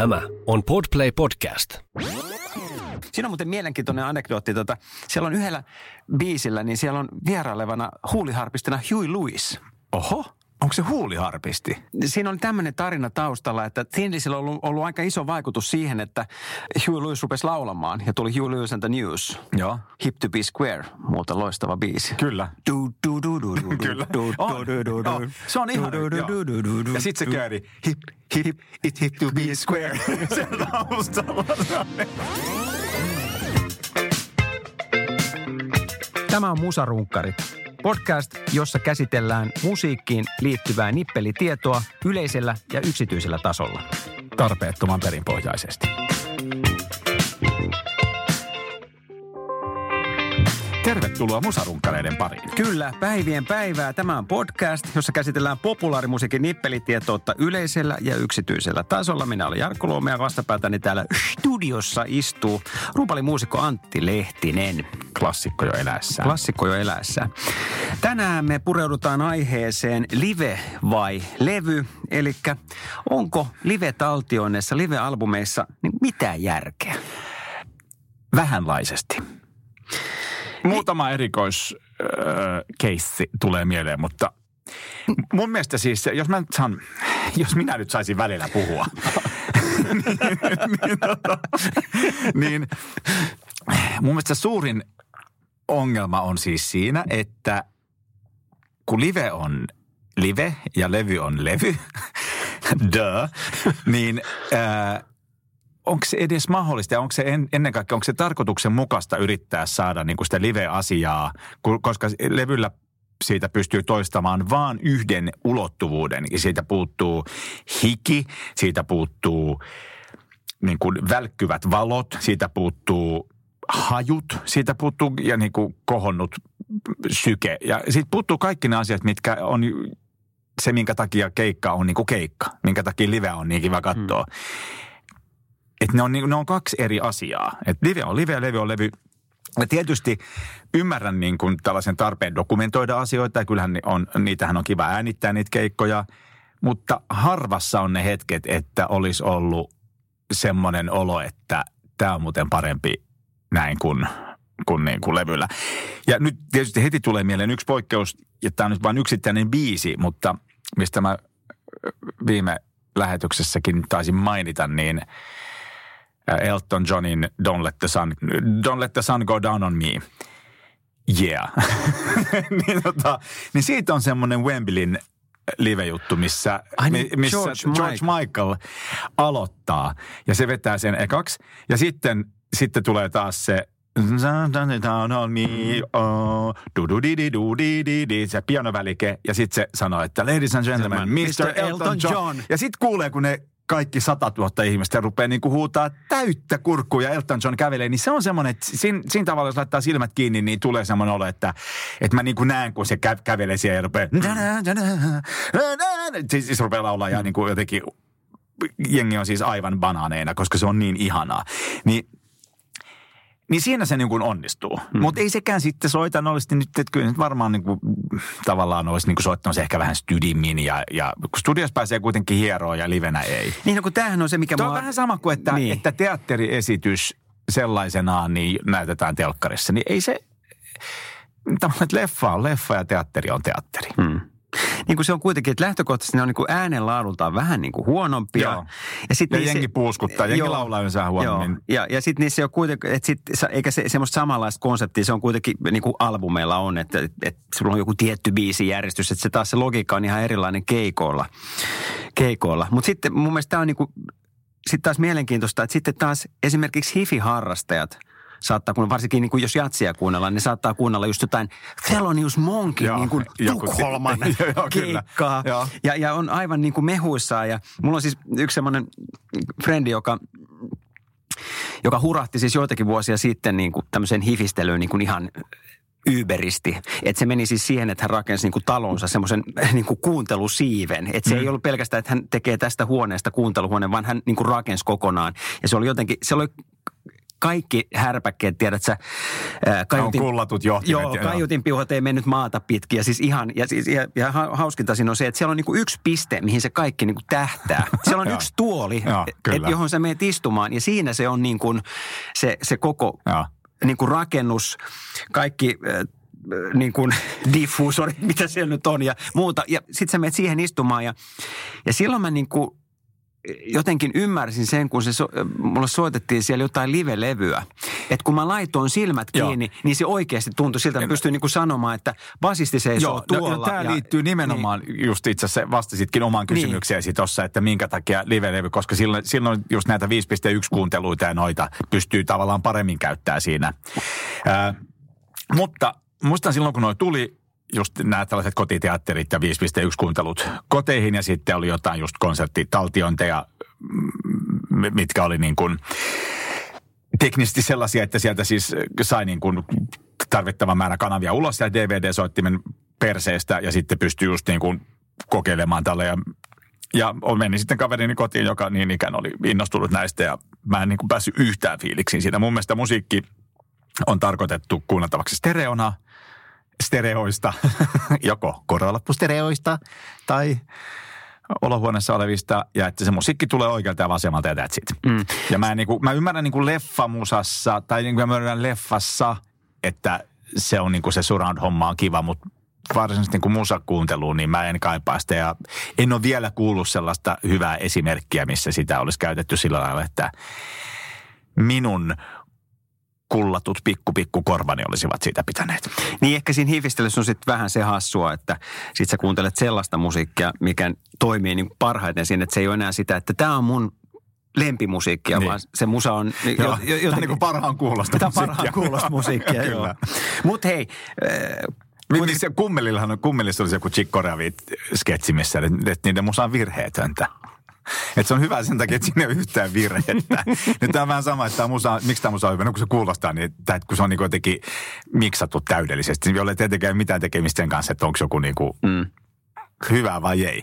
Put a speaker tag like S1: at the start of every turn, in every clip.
S1: Tämä on Podplay Podcast.
S2: Siinä on muuten mielenkiintoinen anekdootti. Tota, siellä on yhdellä biisillä, niin siellä on vierailevana huuliharpistina Huey Lewis.
S3: Oho, onko se huuliharpisti?
S2: Siinä on tämmöinen tarina taustalla, että Thinlisillä on ollut, ollut aika iso vaikutus siihen, että Huey Lewis rupesi laulamaan ja tuli Huey Lewis and the News.
S3: Joo.
S2: Hip to be square, muuta loistava biisi.
S3: Kyllä.
S2: Du, du, du, du, du,
S3: Kyllä.
S2: du, du, du, du.
S3: Se on ihan-
S2: du, du,
S3: joo.
S2: du, du, du, du,
S3: Ja sit se kööri. Hip, hip, it hip to be square. se taustalla.
S2: Tämä on Musarunkkarit. Podcast, jossa käsitellään musiikkiin liittyvää nippelitietoa yleisellä ja yksityisellä tasolla.
S3: Tarpeettoman perinpohjaisesti. Tervetuloa musarunkkareiden pariin.
S2: Kyllä, päivien päivää. Tämä on podcast, jossa käsitellään populaarimusiikin nippelitietoutta yleisellä ja yksityisellä tasolla. Minä olen Jarkko Luome ja vastapäätäni täällä studiossa istuu rumpalimuusikko Antti Lehtinen.
S3: Klassikko jo eläessään.
S2: Klassikko jo eläessä. Tänään me pureudutaan aiheeseen live vai levy. Eli onko live-taltioinneissa, live-albumeissa niin mitään järkeä?
S3: Vähänlaisesti. Muutama erikoiskeissi tulee mieleen, mutta mun mielestä siis, jos mä saan, jos minä nyt saisin välillä puhua, niin, niin, tota, niin mun mielestä suurin ongelma on siis siinä, että kun live on live ja levy on levy, duh, niin äh, onko se edes mahdollista ja onko se en, ennen kaikkea, onko se tarkoituksenmukaista yrittää saada niin sitä live-asiaa, koska levyllä siitä pystyy toistamaan vaan yhden ulottuvuuden. Ja siitä puuttuu hiki, siitä puuttuu niin kuin välkkyvät valot, siitä puuttuu hajut, siitä puuttuu ja niin kuin kohonnut syke. Ja siitä puuttuu kaikki ne asiat, mitkä on se, minkä takia keikka on niin kuin keikka, minkä takia live on niin kiva katsoa. Mm. Että ne on, niin- ne on kaksi eri asiaa. Että live on live ja levy on levy. Ja tietysti ymmärrän niin kuin tällaisen tarpeen dokumentoida asioita ja kyllähän on, niitähän on kiva äänittää niitä keikkoja. Mutta harvassa on ne hetket, että olisi ollut semmoinen olo, että tämä on muuten parempi näin kuin, kuin, niin kuin levyllä. Ja nyt tietysti heti tulee mieleen yksi poikkeus, ja tämä on nyt vain yksittäinen biisi, mutta mistä mä viime lähetyksessäkin taisin mainita, niin Elton Johnin Don't Let the Sun, Don't Let the Sun Go Down on Me. Yeah. niin, tota, niin siitä on semmoinen Wembleyn live-juttu, missä,
S2: Ai niin,
S3: mi- missä
S2: George
S3: George, George Michael aloittaa. Ja se vetää sen ekaksi. Ja sitten, sitten tulee taas se oh, se pianovälike. Ja sitten se sanoo, että ladies and gentlemen, Mr. Elton John. Ja sitten kuulee, kun ne kaikki 100 000 ihmistä rupeaa niinku huutaa täyttä kurkkua ja Elton John kävelee, niin se on semmoinen, että siinä, siinä tavalla, jos laittaa silmät kiinni, niin tulee semmoinen olo, että, että mä niinku näen, kun se kä- kävelee siellä ja rupeaa, siis, siis rupeaa laulaa ja niinku jotenkin, jengi on siis aivan banaaneina, koska se on niin ihanaa. Niin niin siinä se niin kuin onnistuu. Mm. Mutta ei sekään sitten soitanollisesti nyt, että kyllä nyt varmaan niin kuin, tavallaan olisi niin kuin soittanut se ehkä vähän stydimmin ja, ja kun studios pääsee kuitenkin hieroon ja livenä ei.
S2: Niin no kun tämähän on se, mikä
S3: Tuo
S2: mua...
S3: on vähän sama kuin, että,
S2: niin.
S3: että teatteriesitys sellaisenaan niin näytetään telkkarissa, niin ei se, tavallaan, että leffa on leffa ja teatteri on teatteri.
S2: Mm. Niin kuin se on kuitenkin, että lähtökohtaisesti ne on niin kuin äänenlaadultaan vähän niin kuin huonompia.
S3: Joo.
S2: Ja, sit
S3: Ja
S2: niissä-
S3: jengi puuskuttaa, jengi
S2: Joo.
S3: laulaa yleensä huonommin.
S2: Joo. Ja, ja sitten niissä ei ole kuitenkin, että sit, eikä se semmoista samanlaista konseptia, se on kuitenkin niin kuin albumeilla on, että, että, että sulla on joku tietty biisijärjestys, että se taas se logiikka on ihan erilainen keikoilla. keikoilla. Mutta sitten mun mielestä tämä on niin kuin, sitten taas mielenkiintoista, että sitten taas esimerkiksi hifi-harrastajat, saattaa, kun varsinkin niin kuin jos jatsia kuunnellaan, niin saattaa kuunnella just jotain Thelonious Monkin
S3: Joo,
S2: niin kuin Tukholman
S3: Joo,
S2: keikkaa.
S3: Joo.
S2: Ja, ja on aivan niin kuin mehuissaan. Ja mulla on siis yksi semmoinen frendi, joka joka hurahti siis joitakin vuosia sitten niin kuin tämmöiseen hifistelyyn niin kuin ihan yberisti. Että se meni siis siihen, että hän rakensi niin kuin talonsa semmoisen niin kuin kuuntelusiiven. Että se mm. ei ollut pelkästään, että hän tekee tästä huoneesta kuunteluhuoneen, vaan hän niin kuin rakensi kokonaan. Ja se oli jotenkin, se oli kaikki härpäkkeet, tiedät sä, ää, kaiutin,
S3: kullatut johtimet,
S2: Joo,
S3: joo.
S2: kaiutin piuhat ei mennyt maata pitkin. Ja siis ihan, ja, siis, ja, ja ha- hauskinta siinä on se, että siellä on niinku yksi piste, mihin se kaikki niinku tähtää. Siellä on yksi tuoli,
S3: Joo,
S2: et,
S3: kyllä.
S2: johon sä meet istumaan. Ja siinä se on niin kuin se, se koko
S3: Joo.
S2: niin kuin rakennus, kaikki niin kuin diffuusorit, mitä siellä nyt on ja muuta. Ja sitten sä menet siihen istumaan ja, ja silloin mä niin kuin jotenkin ymmärsin sen, kun se so, mulle soitettiin siellä jotain live-levyä. Että kun mä laitoin silmät
S3: Joo.
S2: kiinni, niin se oikeasti tuntui siltä, että mä pystyin niin kuin sanomaan, että basisti seisoo
S3: Joo,
S2: tuolla.
S3: no, tämä
S2: ja-
S3: liittyy nimenomaan, niin. just itse asiassa vastasitkin omaan
S2: Niin.
S3: kysymykseesi tuossa, että minkä takia live-levy, koska silloin, silloin just näitä 5.1 kuunteluita ja noita pystyy tavallaan paremmin käyttää siinä. Ää, mutta muistan silloin, kun noi tuli, just nämä tällaiset kotiteatterit ja 5.1 kuuntelut koteihin ja sitten oli jotain just konserttitaltiointeja, mitkä oli niin kuin teknisesti sellaisia, että sieltä siis sai niin kuin tarvittavan määrän kanavia ulos ja DVD-soittimen perseestä ja sitten pystyi just niin kuin kokeilemaan tällä ja ja meni sitten kaverini kotiin, joka niin ikään oli innostunut näistä ja mä en niin kuin päässyt yhtään fiiliksiin siitä. Mun mielestä musiikki on tarkoitettu kuunneltavaksi stereona, stereoista, joko korvalappustereoista tai olohuoneessa olevista ja että se musiikki tulee oikealta ja vasemmalta ja that's it. Mm. Ja mä, en niinku, mä ymmärrän niinku leffamusassa tai niinku mä ymmärrän leffassa, että se on niinku se surround-homma on kiva, mutta varsinaisesti niinku musakuunteluun, niin mä en kaipaa sitä ja en ole vielä kuullut sellaista hyvää esimerkkiä, missä sitä olisi käytetty sillä lailla, että minun kullatut pikku pikku korvani olisivat siitä pitäneet.
S2: Niin ehkä siinä hiifistelyssä on sitten vähän se hassua, että sit sä kuuntelet sellaista musiikkia, mikä toimii niin parhaiten siinä, että se ei ole enää sitä, että tämä on mun lempimusiikkia,
S3: Niin.
S2: niin. vaan se musa on...
S3: Joo, tämä on niin kuin parhaan kuulosta
S2: Tämä parhaan kuulosta musiikkia, joo. Mutta hei, äh,
S3: Mi- Missä kummelillahan on, kummelissa oli se joku Chick sketsi missä että, että niiden musa on virheetöntä. Että se on hyvä sen takia, että siinä ei ole yhtään virhettä. Nyt tämä on vähän sama, että tämä musa, miksi tämä musa on hyvä, no kun se kuulostaa, niin että kun se on niin jotenkin miksattu täydellisesti, niin ei tietenkään mitään tekemistä sen kanssa, että onko joku niin kuin mm. Hyvä vai ei.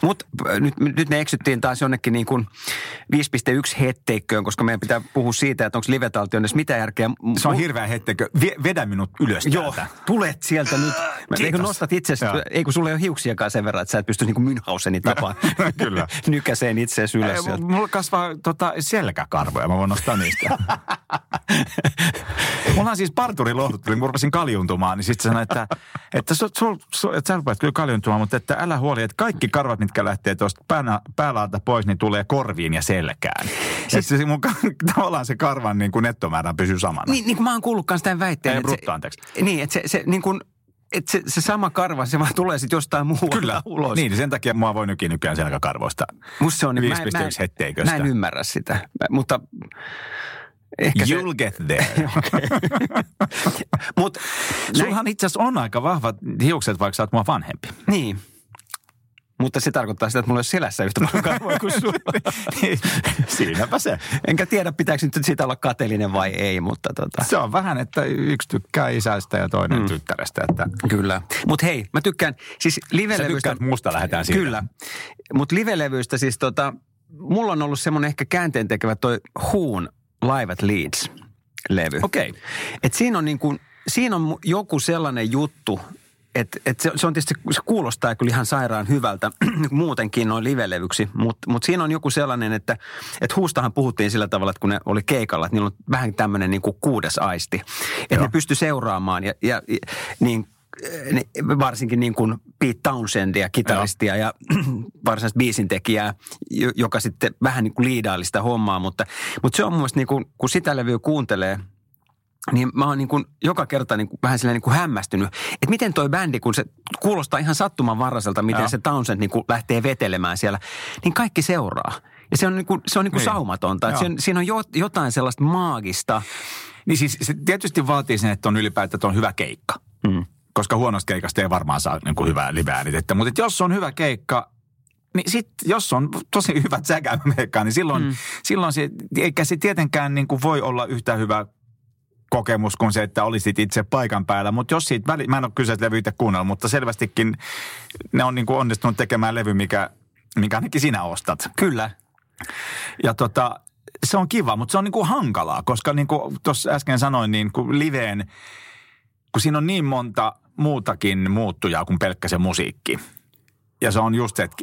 S2: Mutta nyt, nyt me eksyttiin taas jonnekin niin kuin 5.1 hetteikköön, koska meidän pitää puhua siitä, että onko live-taltioinnissa mitä järkeä.
S3: Se on hirveä hettekö. Vie, vedä minut ylös
S2: Joo,
S3: täältä.
S2: tulet sieltä nyt.
S3: Kiitos.
S2: Eikö nostat itsestä,
S3: Joo.
S2: ei kun sulla ei ole hiuksiakaan sen verran, että sä et pysty niin kuin Münchhausenin tapaan
S3: Kyllä.
S2: nykäseen itseäsi ylös
S3: Ei,
S2: sieltä.
S3: Mulla kasvaa tota, selkäkarvoja, mä voin nostaa niistä. Mulla on siis parturi lohdutteli, kun mä rupesin kaljuntumaan, niin sitten sanoi, että, että, sul, sul, sul, että sä rupeat kyllä kaljuntumaan, mutta että älä huoli, että kaikki karvat, mitkä lähtee tuosta päälaalta pois, niin tulee korviin ja selkään. Siis, se mun, tavallaan se karvan niin kuin nettomäärä pysyy samana.
S2: Niin, niin kuin mä oon kuullut myös tämän väitteen.
S3: Ei, brutto,
S2: se,
S3: anteeksi.
S2: Niin, että se, se, niin kuin, että se, se sama karva, se vaan tulee sitten jostain muualta
S3: Kyllä,
S2: ulos.
S3: niin sen takia mua voi nykin nykyään selkäkarvoista.
S2: Musta se on, niin,
S3: 5,1 hetteiköstä.
S2: Mä en ymmärrä sitä, Mä- mutta ehkä se,
S3: You'll get there.
S2: mutta
S3: Sullahan itse asiassa on aika vahvat hiukset, vaikka sä oot mua vanhempi.
S2: niin. Mutta se tarkoittaa sitä, että mulla ei ole selässä yhtä paljon karvoja kuin sulla.
S3: Siinäpä se.
S2: Enkä tiedä, pitääkö nyt siitä olla kateellinen vai ei, mutta tota.
S3: Se on vähän, että yksi tykkää isästä ja toinen mm. tyttärestä. Että
S2: Kyllä. Mutta hei, mä tykkään, siis
S3: sä
S2: livelevystä...
S3: tykkäät musta lähdetään siitä.
S2: Kyllä. Mutta livelevyistä siis tota, mulla on ollut semmoinen ehkä käänteen tekevä toi Huun Live at Leeds-levy.
S3: Okei.
S2: Et siinä on niin kuin, siinä on joku sellainen juttu, että et se, se on tietysti, se kuulostaa kyllä ihan sairaan hyvältä muutenkin noin livelevyksi, mutta mut siinä on joku sellainen, että et huustahan puhuttiin sillä tavalla, että kun ne oli keikalla, että niillä on vähän tämmöinen niin kuin kuudes aisti, että ne pysty seuraamaan ja, ja, ja niin varsinkin niin kuin Pete Townsendia, kitaristia ja varsinaista biisintekijää, jo- joka sitten vähän niin kuin liidaili sitä hommaa, mutta, mutta se on mun mielestä niin kuin, kun sitä levyä kuuntelee, niin mä oon niin kuin joka kerta niin kuin vähän silleen niin kuin hämmästynyt, että miten toi bändi, kun se kuulostaa ihan sattumanvaraiselta, miten
S3: Joo.
S2: se Townsend niin kuin lähtee vetelemään siellä, niin kaikki seuraa. Ja se on, niin kuin, se on niin kuin
S3: Niin.
S2: saumatonta. Että
S3: Joo.
S2: siinä, siinä on jo, jotain sellaista maagista,
S3: Niin siis se tietysti vaatii sen, että on ylipäätään että on hyvä keikka.
S2: Mm.
S3: Koska huonosta keikasta ei varmaan saa niin kuin hyvää live-äänitettä. Mutta jos on hyvä keikka, niin sit, jos on tosi hyvä säkämeikka, niin silloin, mm. silloin se, eikä se tietenkään niin kuin voi olla yhtä hyvä kokemus kuin se, että olisit itse paikan päällä. Mutta jos siitä väli, mä en ole kyseistä levy itse kuunnella, mutta selvästikin ne on niin kuin onnistunut tekemään levy, mikä, mikä ainakin sinä ostat.
S2: Kyllä.
S3: Ja tota, se on kiva, mutta se on niin kuin hankalaa, koska niin kuin tuossa äsken sanoin, niin kuin liveen, kun siinä on niin monta muutakin muuttujaa kuin pelkkä se musiikki. Ja se on just että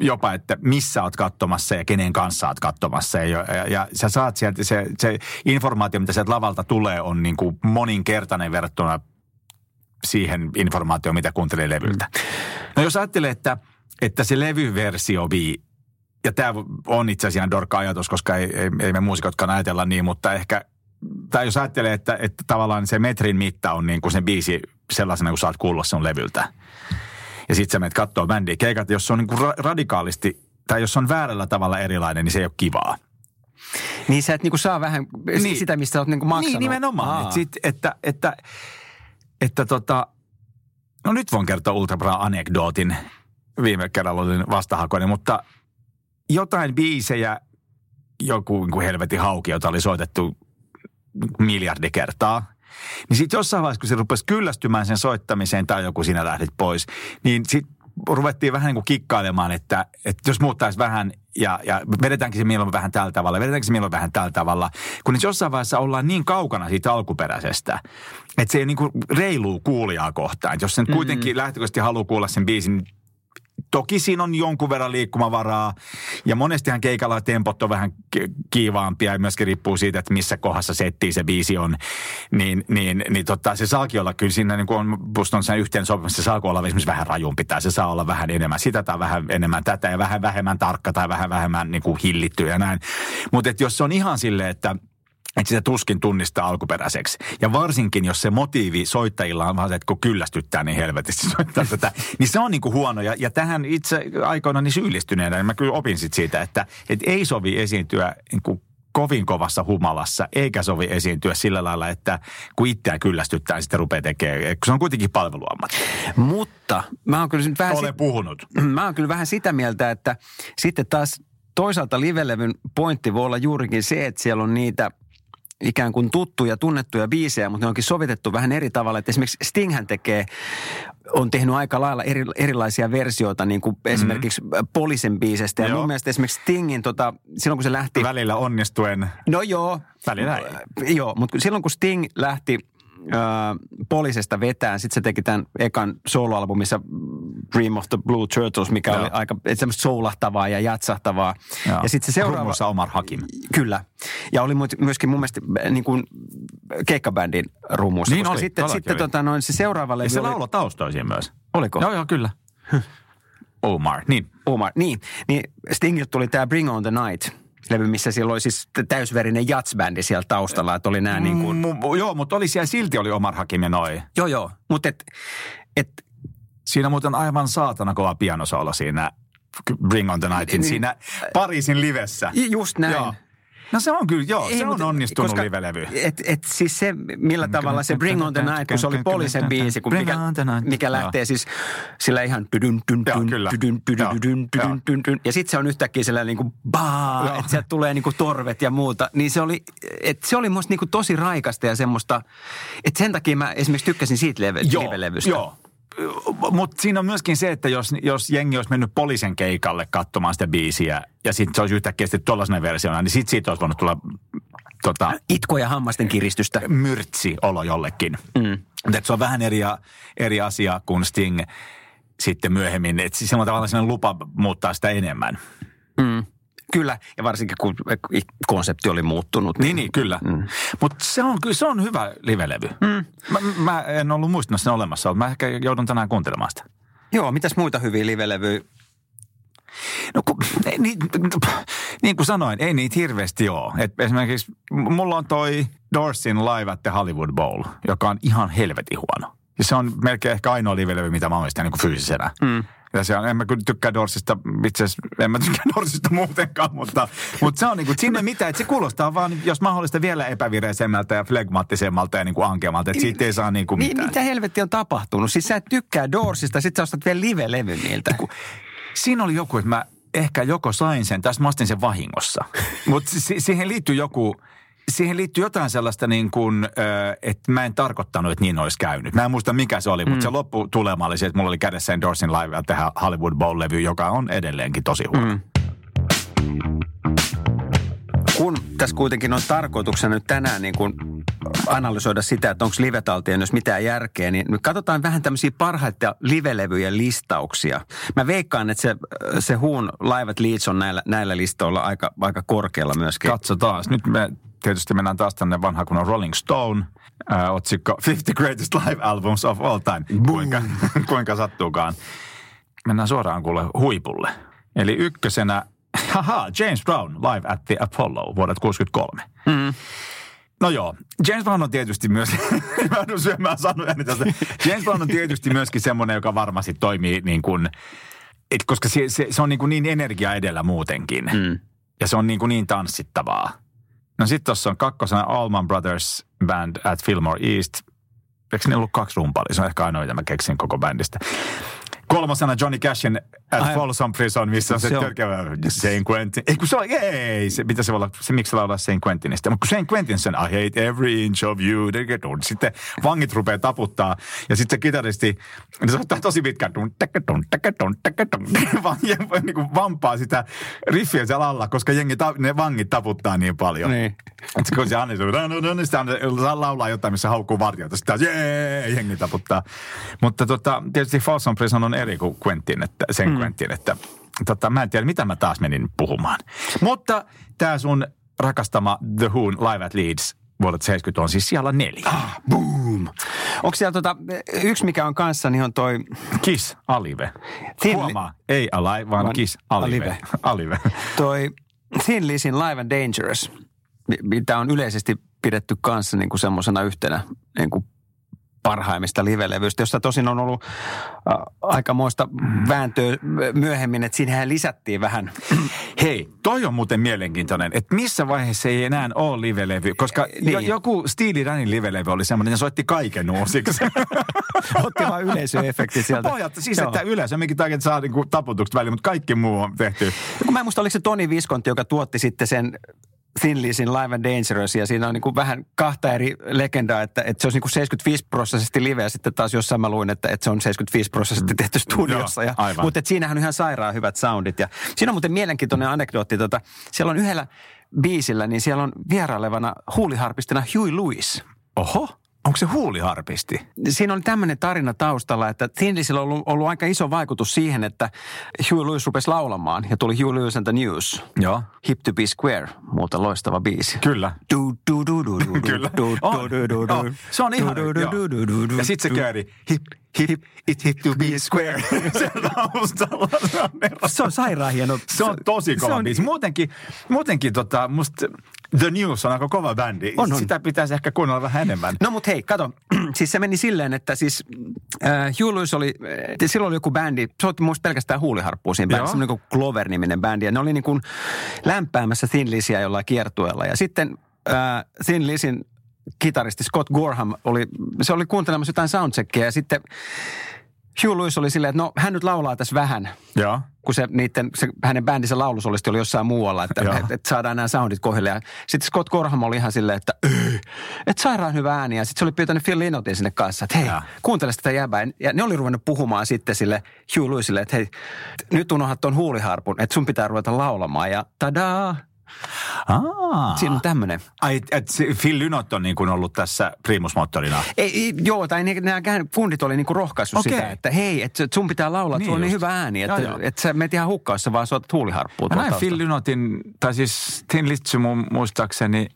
S3: jopa, että missä oot katsomassa ja kenen kanssa oot katsomassa. Ja, ja, ja sä saat sieltä, se, se informaatio, mitä sieltä lavalta tulee, on niin kuin moninkertainen verrattuna siihen informaatioon, mitä kuuntelee levyltä. No jos ajattelee, että, että se levyversio ja tämä on itse asiassa dorka ajatus, koska ei, ei, ei me muusikotkaan ajatella niin, mutta ehkä, tai jos ajattelee, että, että tavallaan se metrin mitta on niin kuin se biisi sellaisena, kun saat kuulla sen levyltä. Ja sitten sä menet kattoo bändiä keikat, jos se on niin kuin ra- radikaalisti, tai jos se on väärällä tavalla erilainen, niin se ei ole kivaa.
S2: Niin sä et niinku saa vähän niin. sitä, mistä oot niinku maksanut.
S3: Niin, nimenomaan. Et sit, että, että, että tota, no nyt voin kertoa Ultra anekdootin. Viime kerralla olin vastahakoinen, mutta jotain biisejä, joku niin kuin helvetin hauki, jota oli soitettu miljardi kertaa. Niin sitten jossain vaiheessa, kun se rupesi kyllästymään sen soittamiseen tai joku sinä lähdit pois, niin sitten ruvettiin vähän niin kuin kikkailemaan, että, että jos muuttaisi vähän ja, ja vedetäänkin se milloin vähän tällä tavalla, vedetäänkin se milloin vähän tällä tavalla. Kun jossain vaiheessa ollaan niin kaukana siitä alkuperäisestä, että se ei niin kuin reiluu kuulijaa kohtaan. Että jos sen kuitenkin lähtökohtaisesti haluaa kuulla sen biisin Toki siinä on jonkun verran liikkumavaraa ja monestihan keikalla tempot on vähän kiivaampia ja myöskin riippuu siitä, että missä kohdassa settiin se biisi on. Niin, niin, niin tota, se saakin olla kyllä siinä, niin kuin on, on sen yhteen sopimassa, se saa olla esimerkiksi vähän rajumpi tai se saa olla vähän enemmän sitä tai vähän enemmän tätä ja vähän vähemmän tarkka tai vähän vähemmän niin kuin hillitty ja näin. Mutta jos se on ihan silleen, että – että sitä tuskin tunnistaa alkuperäiseksi. Ja varsinkin, jos se motiivi soittajilla on vaan että kun kyllästyttää niin helvetisti soittaa tätä, niin se on niin kuin huono. Ja, ja tähän itse aikoina niin syyllistyneenä, niin mä kyllä opin sit siitä, että, että ei sovi esiintyä niin kuin kovin kovassa humalassa, eikä sovi esiintyä sillä lailla, että kun itseään kyllästyttää, niin sitten rupeaa tekemään, kun se on kuitenkin palveluammatti.
S2: Mutta mä oon kyllä vähän...
S3: Olen sit... puhunut.
S2: Mä oon kyllä vähän sitä mieltä, että sitten taas toisaalta livelevyn pointti voi olla juurikin se, että siellä on niitä ikään kuin tuttuja, tunnettuja biisejä, mutta ne onkin sovitettu vähän eri tavalla. Että esimerkiksi Stinghän tekee, on tehnyt aika lailla eri, erilaisia versioita, niin kuin esimerkiksi mm-hmm. Polisen biisestä. Ja joo. mun mielestä esimerkiksi Stingin, tota, silloin kun se lähti...
S3: Välillä onnistuen.
S2: No joo.
S3: Välillä
S2: ei. Joo, mutta silloin kun Sting lähti Polisesta vetään. Sitten se teki tämän ekan soloalbumissa Dream of the Blue Turtles, mikä Joo. oli aika semmoista soulahtavaa ja jatsahtavaa.
S3: Joo. Ja sitten se seuraava... Rummussa Omar Hakim.
S2: Kyllä. Ja oli myöskin mun mielestä niin kuin keikkabändin rummus.
S3: Niin
S2: oli, sitten, sitten tota, noin, se seuraava levy
S3: Ja se
S2: oli...
S3: lauloi taustoisiin myös.
S2: Oliko?
S3: Joo, joo, kyllä. Omar, niin.
S2: Omar, niin. Niin Stingiltä tuli tämä Bring on the Night – levy, missä siellä oli siis täysverinen jatsbändi siellä taustalla, että oli nämä niin kuin...
S3: Mm, joo, mutta oli siellä silti oli Omar Hakim ja noi.
S2: Joo, joo, mutta et, et...
S3: Siinä muuten aivan saatana kova pianosoolo siinä Bring on the Nightin, niin, siinä Pariisin livessä.
S2: Just näin. Joo.
S3: No se on kyllä, joo, Ei, se on onnistunut koska, live-levy.
S2: Et, et siis se, millä tavalla se Bring on the Night, kun se oli poliisen biisi, kun mikä, mikä lähtee siis sillä ihan ja sitten se on yhtäkkiä sillä niin kuin baa, että sieltä tulee niin kuin torvet ja muuta. Niin se oli, et se oli musta niin kuin tosi raikasta ja semmoista, että sen takia mä esimerkiksi tykkäsin siitä leve, live-levystä.
S3: Joo, mutta siinä on myöskin se, että jos, jos jengi olisi mennyt poliisen keikalle katsomaan sitä biisiä ja sitten se olisi yhtäkkiä sitten tuollaisena versiona, niin sitten siitä olisi voinut tulla tota,
S2: Itko ja hammasten kiristystä.
S3: Myrtsi olo jollekin. Mm. Mutta se on vähän eri, eri asia kuin Sting sitten myöhemmin. Että silloin on tavallaan sellainen lupa muuttaa sitä enemmän.
S2: Mm. Kyllä, ja varsinkin kun konsepti oli muuttunut.
S3: Niin, niin kyllä. Mm. Mutta se on, se on hyvä livelevy. Mm. Mä, mä en ollut muistanut sen olemassa. Mä ehkä joudun tänään kuuntelemaan sitä.
S2: Joo, mitäs muita hyviä livelevyjä?
S3: No kun, ei, niin, niin kuin sanoin, ei niitä hirveästi ole. Et esimerkiksi mulla on toi Dorsin Live at the Hollywood Bowl, joka on ihan helvetin huono. Ja se on melkein ehkä ainoa livelevy, mitä mä oon niin kuin fyysisenä. Mm Ja se on, en mä kyllä tykkää Dorsista, itse en mä tykkää Dorsista muutenkaan, mutta, mutta se on niin kuin, sinne ei mitään, että se kuulostaa vaan, jos mahdollista vielä epävireisemmältä ja flegmaattisemmalta ja niin kuin ankeammalta, että siitä ei saa niin kuin mitään.
S2: mitä helvetti on tapahtunut? Siis sä et tykkää Doorsista, sit sä ostat vielä live-levy niiltä.
S3: Siinä oli joku, että mä ehkä joko sain sen, tästä mä ostin sen vahingossa. Mutta si- siihen liittyy joku, siihen liittyy jotain sellaista niin kuin, että mä en tarkoittanut, että niin olisi käynyt. Mä en muista mikä se oli, mutta se lopputulema oli se, että mulla oli kädessä Endorsin live tehdä Hollywood Bowl-levy, joka on edelleenkin tosi huono. Mm.
S2: kun tässä kuitenkin on tarkoituksena nyt tänään niin kuin analysoida sitä, että onko livetaltien jos mitään järkeä, niin nyt katsotaan vähän tämmöisiä parhaita livelevyjen listauksia. Mä veikkaan, että se, se Huun Live at Leeds on näillä, näillä listoilla aika, aika korkealla myöskin.
S3: Katsotaan. Nyt me tietysti mennään taas tänne vanha kun on Rolling Stone. Äh, otsikko 50 Greatest Live Albums of All Time. Kuinka, kuinka sattuukaan. Mennään suoraan kuule huipulle. Eli ykkösenä, haha, James Brown Live at the Apollo vuodet 63. Mm. No joo, James Brown on tietysti myös, mä joudun syömään sanojani tästä. James Brown on tietysti myöskin semmoinen, joka varmasti toimii niin kuin, et koska se, se, se on niin, kuin niin energia edellä muutenkin. Mm. Ja se on niin, kuin niin tanssittavaa. No sitten tuossa on kakkosena Allman Brothers Band at Fillmore East. Eikö ne ollut kaksi rumpalia? Se on ehkä ainoa, mitä mä keksin koko bändistä. Kolmosena Johnny Cashin At
S2: Ai-
S3: Folsom Prison, missä on se,
S2: Se on-
S3: törkeä Saint Quentin. Ei kun se on, ei, se, mitä se voi olla, se miksi se laulaa Saint Quentinista. Mutta kun Saint Quentin sen, I hate every inch of you. Sitten vangit rupeaa taputtaa ja sitten se kitaristi, niin se ottaa tosi pitkään. Vaan niin kuin vampaa sitä riffiä siellä alla, koska jengi, ne vangit taputtaa niin paljon.
S2: Niin.
S3: Sitten kun se Anni niin Anni laulaa jotain, missä haukkuu vartijoita. Sitten taas, jee, jengi taputtaa. Mutta tota, tietysti Folsom Prison on eri kuin Quentin, että, sen mm. Quentin, että tota, mä en tiedä, mitä mä taas menin puhumaan. Mutta tämä sun rakastama The Who'n Live at Leeds vuodelta 70 on siis siellä neljä. Ah,
S2: Boom. Onko siellä tota, yksi mikä on kanssa, niin on toi
S3: Kiss Alive.
S2: Thin-
S3: Huomaa, ei Alive, vaan,
S2: Vaan
S3: Kiss Alive.
S2: Alive.
S3: Alive.
S2: toi Thin Lizin Live and Dangerous, mi- mitä on yleisesti pidetty kanssa niin kuin semmoisena yhtenä niin kuin parhaimmista livelevyistä, josta tosin on ollut äh, aikamoista vääntöä myöhemmin, että siinähän lisättiin vähän.
S3: Hei, toi on muuten mielenkiintoinen, että missä vaiheessa ei enää ole livelevy, koska
S2: Niin.
S3: jo, joku Steely Danin livelevy oli semmoinen, ja soitti kaiken uusiksi.
S2: Otti vaan yleisöefekti sieltä.
S3: Pohjat, siis
S2: Joo.
S3: että yleensä minkä takia saa niinku taputukset väliin, mutta kaikki muu on tehty.
S2: Ja kun mä en muista, oliko se Toni Viskonti, joka tuotti sitten sen Thin Lizin Live and Dangerous, ja siinä on niin kuin vähän kahta eri legendaa, että, että se olisi niin kuin 75 prosessisesti live, ja sitten taas jossain mä luin, että, että se on 75 prosessisesti tehty studiossa.
S3: Joo,
S2: Ja, mutta että siinähän on ihan sairaan hyvät soundit. Ja siinä on muuten mielenkiintoinen anekdootti. Tota, siellä on yhdellä biisillä, niin siellä on vierailevana huuliharpistina Huey Lewis.
S3: Oho, onko se huuliharpisti?
S2: Siinä oli tämmöinen tarina taustalla, että Thin Lizillä on ollut, ollut aika iso vaikutus siihen, että Huey Lewis rupesi laulamaan ja tuli Huey Lewis and the News.
S3: Joo.
S2: Hip to be square, muuten loistava biisi.
S3: Kyllä.
S2: Du, du, du, du, du,
S3: Kyllä.
S2: du,
S3: On.
S2: du, du, du, du.
S3: Joo. Se on ihan... Ja sitten se kööri. Hip, hip, it hip to be square. se taustalla. Se on
S2: sairaan hieno.
S3: Se on tosi
S2: se
S3: kova
S2: on-
S3: biisi. Muutenkin, muutenkin tota, musta The News on aika kova bändi.
S2: On, on.
S3: Sitä pitäisi ehkä kuunnella vähän enemmän.
S2: No mut hei, kato. siis se meni silleen, että siis äh, Hugh Lewis oli, äh, silloin oli joku bändi, se otti muista pelkästään huuliharppua siinä bändissä, semmoinen kuin Clover-niminen bändi. Ja ne oli niin kuin lämpäämässä Thin Lizziä jollain kiertueella. Ja sitten äh, Thin Lizzin kitaristi Scott Gorham oli, se oli kuuntelemassa jotain soundcheckia ja sitten Hugh Lewis oli silleen, että no hän nyt laulaa tässä vähän,
S3: Joo.
S2: kun se, niiden, se hänen bändinsä laulusolisti oli jossain muualla, että et, et saadaan nämä soundit kohdille. Ja sitten Scott Gorham oli ihan silleen, että "Ei, et sairaan hyvä ääni. Ja sitten se oli pyytänyt Phil Lynottin sinne kanssa, että hei,
S3: Joo.
S2: kuuntele sitä jäbää. Ja ne oli ruvennut puhumaan sitten sille Hugh Lewisille, että hei, nyt unohdat tuon huuliharpun, että sun pitää ruveta laulamaan. Ja tadaa,
S3: Aa.
S2: siinä on tämmöinen.
S3: Ai, et Phil Lynott on niin kuin ollut tässä primusmoottorina.
S2: Ei, ei, joo, tai ne- nämä fundit oli niinku rohkaissut
S3: Okei.
S2: sitä, että hei, että sun pitää laulaa,
S3: Niin
S2: sulla on niin
S3: just.
S2: hyvä ääni, että,
S3: Joo, joo.
S2: että sä menet ihan hukkaan, jos sä vaan soitat huuliharppua.
S3: Mä näin. Phil Lynottin, tai siis Tin Litsy muistaakseni,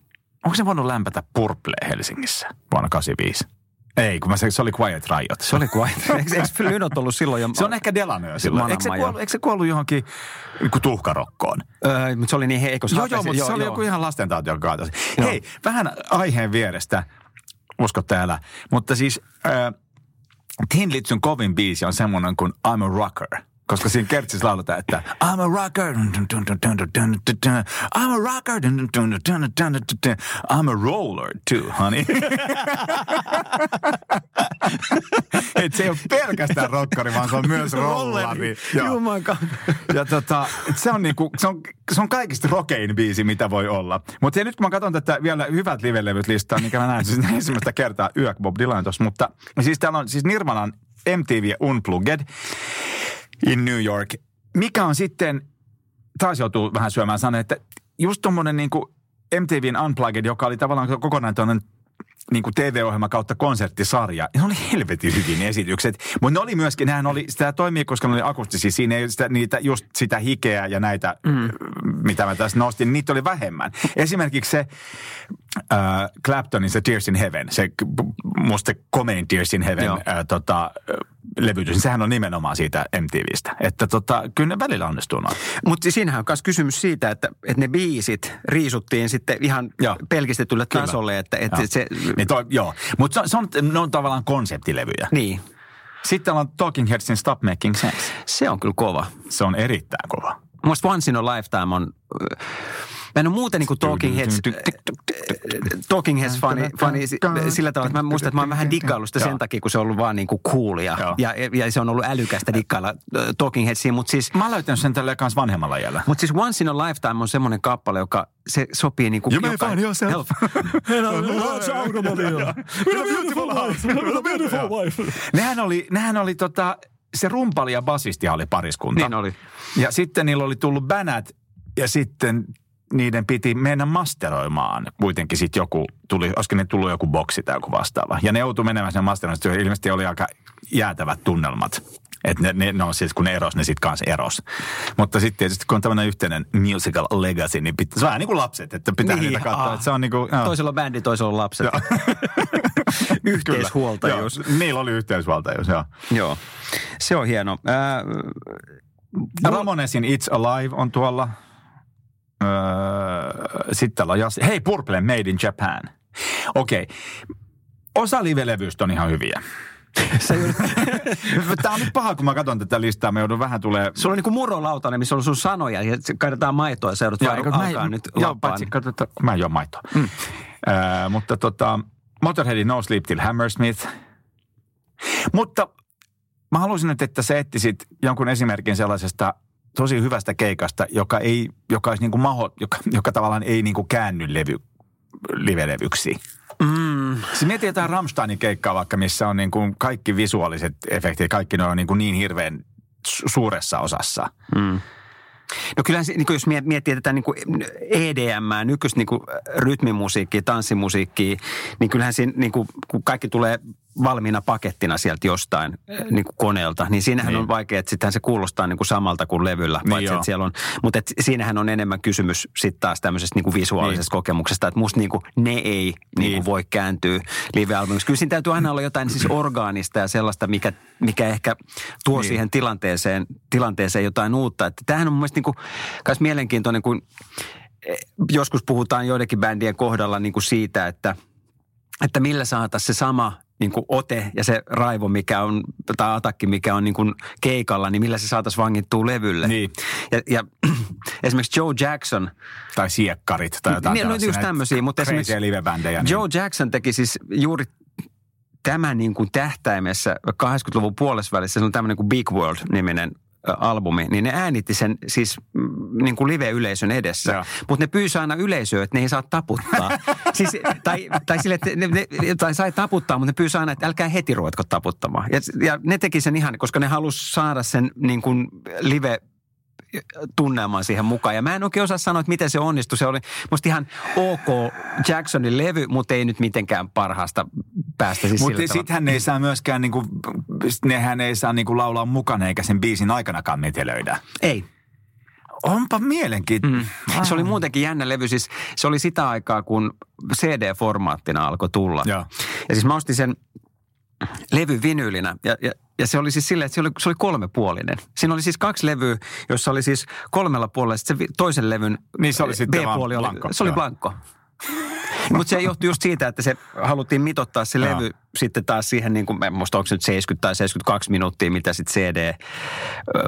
S3: onko se voinut lämpätä Purple Helsingissä vuonna 85? Ei, kun mä se, se oli Quiet Riot.
S2: Se oli quiet. Eikö, eikö Phil Lynott ollut silloin jo?
S3: Se on ehkä Delanö silloin. Eikö se,
S2: joo.
S3: kuollut, eikö se kuollut johonkin niin kuin tuhkarokkoon?
S2: Öö, mutta se oli niin heikko.
S3: Joo, joo, mutta se oli joku ihan lastentauti, joka kaatoi.
S2: Joo.
S3: Hei, vähän aiheen vierestä, usko täällä. Mutta siis äh, Tin Litsyn kovin biisi on semmoinen kuin I'm a Rocker. Koska siinä Kertsissä lauletaan, että I'm a rocker, I'm a rocker, I'm a roller too, honey. Et se ei ole pelkästään rockari, vaan se on myös rollari.
S2: Jumankaan.
S3: Ja tota, se on, niinku, se, on, se on kaikista rokein biisi, mitä voi olla. Mutta nyt kun mä katson tätä vielä hyvät livelevyt listaa, niin mä näen siis ensimmäistä kertaa Yök Bob Dylan tossa. Mutta siis täällä on siis Nirvanan MTV Unplugged in New York, mikä on sitten, taas joutuu vähän syömään sanoa, että just tommonen niinku MTVn Unplugged, joka oli tavallaan kokonaan tuollainen niin kuin TV-ohjelma kautta konserttisarja. Ne oli helvetin hyvin esitykset. Mutta ne oli myöskin, nehän oli, sitä toimii, koska ne oli akustisia. Siinä ei sitä, niitä, just sitä hikeä ja näitä, mm. mitä mä tässä nostin, niitä oli vähemmän. Esimerkiksi se äh, Claptonin se Tears in Heaven, se musta komein Tears in Heaven
S2: Joo.
S3: äh, tota, äh, levytys, niin sehän on nimenomaan siitä MTVstä. Että tota, kyllä ne välillä onnistuu noin.
S2: Mutta siinähän on myös kysymys siitä, että, että ne biisit riisuttiin sitten ihan
S3: Joo.
S2: pelkistetylle
S3: Kyllä.
S2: tasolle. Että, että
S3: Joo.
S2: se,
S3: Niin toi, joo, mutta se, on- se on, ne on tavallaan konseptilevyjä.
S2: niin,
S3: Sitten on Talking Headsin Stop Making Sense.
S2: se on kyllä kova.
S3: Se on erittäin kova.
S2: Musta Once in a Lifetime on... Mä en ole muuten niin kuin Talking Heads, Talking Heads fani, fani si- sillä tavalla, että mä muistan, että mä oon vähän diggaillut sitä sen takia, kun se on ollut vaan niin kuin coolia. Ja, ja se on ollut älykästä diggailla äh, Talking Headsiin, mutta siis...
S3: Mä oon löytänyt sen tällä kans vanhemmalla jällä.
S2: Mutta siis Once in a Lifetime on semmoinen kappale, joka se sopii niin kuin...
S3: You may find yourself. Nehän oli, nehän oli tota, se rumpali ja basisti oli pariskunta.
S2: Niin oli.
S3: Ja sitten niillä oli tullut bänät ja sitten niiden piti mennä masteroimaan. Kuitenkin sitten joku tuli, olisiko ne tullut joku boksi tai joku vastaava. Ja ne joutui menemään sen masteroimaan. Sitten ilmeisesti oli aika jäätävät tunnelmat. Että ne, ne, on siis, kun ne eros, ne sitten kanssa eros. Mutta sitten tietysti, kun on tämmöinen yhteinen musical legacy, niin pitää, se on vähän niin kuin lapset, että pitää
S2: Niin,
S3: niitä katsoa. Että se on niin kuin, joo.
S2: Toisella on bändi, toisella on lapset. Yhteishuoltajuus.
S3: Joo, niillä oli yhteishuoltajuus, joo.
S2: Joo, se on hieno. Ää,
S3: Ramonesin It's Alive on tuolla. Öö, sitten täällä on Jassi. Hei, Purple Made in Japan. Okei. Okay. Osa livelevyistä on ihan hyviä. Tämä on nyt paha, kun mä katson tätä listaa. Mä joudun vähän tulee...
S2: Sulla on niin kuin missä on sun sanoja ja kaidetaan maitoa ja seudut vaan alkaa
S3: en-
S2: nyt
S3: joo, paitsi, katsotaan, mä en juo maitoa. Mm. Öö, mutta tota, Motorheadin No Sleep Till Hammersmith. Mutta mä haluaisin nyt, että sä etsisit jonkun esimerkin sellaisesta tosi hyvästä keikasta, joka ei, joka olisi niin kuin maho, joka, joka tavallaan ei niin kuin käänny levy, livelevyksi.
S2: Mm,
S3: Siis mieti jotain Rammsteinin keikkaa vaikka, missä on niin kuin kaikki visuaaliset efektit, kaikki ne on niin, kuin niin hirveän su- suuressa osassa.
S2: mm. No kyllähän se, niin jos miet- miettii tätä niin kuin EDM, nykyistä niin rytmimusiikkia, tanssimusiikkia, niin kyllähän siinä, niin kuin, kun kaikki tulee valmiina pakettina sieltä jostain niin kuin koneelta, niin siinähän
S3: Niin.
S2: on vaikea, että sittenhän se kuulostaa niin kuin samalta kuin levyllä.
S3: Niin
S2: paitsi,
S3: joo.
S2: että siellä on, mutta et siinähän on enemmän kysymys sitten taas tämmöisestä niin kuin visuaalisesta
S3: Niin.
S2: kokemuksesta, että musta niin kuin ne ei niin
S3: Niin.
S2: kuin voi kääntyä live-albumiksi. Kyllä siinä täytyy aina olla jotain siis orgaanista ja sellaista, mikä, mikä ehkä tuo
S3: Niin.
S2: siihen tilanteeseen, tilanteeseen jotain uutta. Että tämähän on mun mielestä niin kuin, myös mielenkiintoinen, kun eh, joskus puhutaan joidenkin bändien kohdalla niin kuin siitä, että, että millä saataisiin se sama niin kuin ote ja se raivo, mikä on, tai atakki, mikä on niin kuin keikalla, niin millä se saataisiin vangittua levylle.
S3: Niin.
S2: Ja, ja esimerkiksi Joe Jackson,
S3: Tai siekkarit tai jotain
S2: Niin, no just tämmöisiä, mutta esimerkiksi
S3: livebändejä.
S2: Joe Jackson teki siis juuri tämän niin kuin tähtäimessä 80-luvun puolesvälissä, se on tämmöinen kuin Big World-niminen albumi, niin ne äänitti sen siis mm, niin kuin live-yleisön edessä. Mutta ne pyysi aina yleisöä, että ne ei saa taputtaa. siis, tai, tai sille, että ne, ne, tai sai taputtaa, mutta ne pyysi aina, että älkää heti ruvetko taputtamaan. Ja, ja ne teki sen ihan, koska ne halusi saada sen niin kuin live tunnelman siihen mukaan. Ja mä en oikein osaa sanoa, että miten se onnistui. Se oli musta ihan ok Jacksonin levy, mutta ei nyt mitenkään parhaasta päästä. Siis
S3: Mutta sittenhän ei saa myöskään, niinku, nehän ei saa niinku laulaa mukana eikä sen biisin aikanakaan metelöidä.
S2: Ei.
S3: Onpa mielenkiintoinen.
S2: Mm. Se oli muutenkin jännä levy. Siis se oli sitä aikaa, kun CD-formaattina alkoi tulla.
S3: Joo.
S2: Ja siis mä ostin sen levy vinyylinä. Ja, ja, ja se oli siis silleen, että se oli, se oli kolmepuolinen. Siinä oli siis kaksi levyä, jossa oli siis kolmella puolella. Sitten se toisen levyn
S3: Niin se oli sitten
S2: B-puoli oli,
S3: blankko,
S2: se oli
S3: joo.
S2: blankko. Mutta se johtui just siitä, että se haluttiin mitottaa se
S3: Joo.
S2: levy sitten taas siihen, niin kuin, en muista onko se nyt 70 tai 72 minuuttia, mitä sitten CD.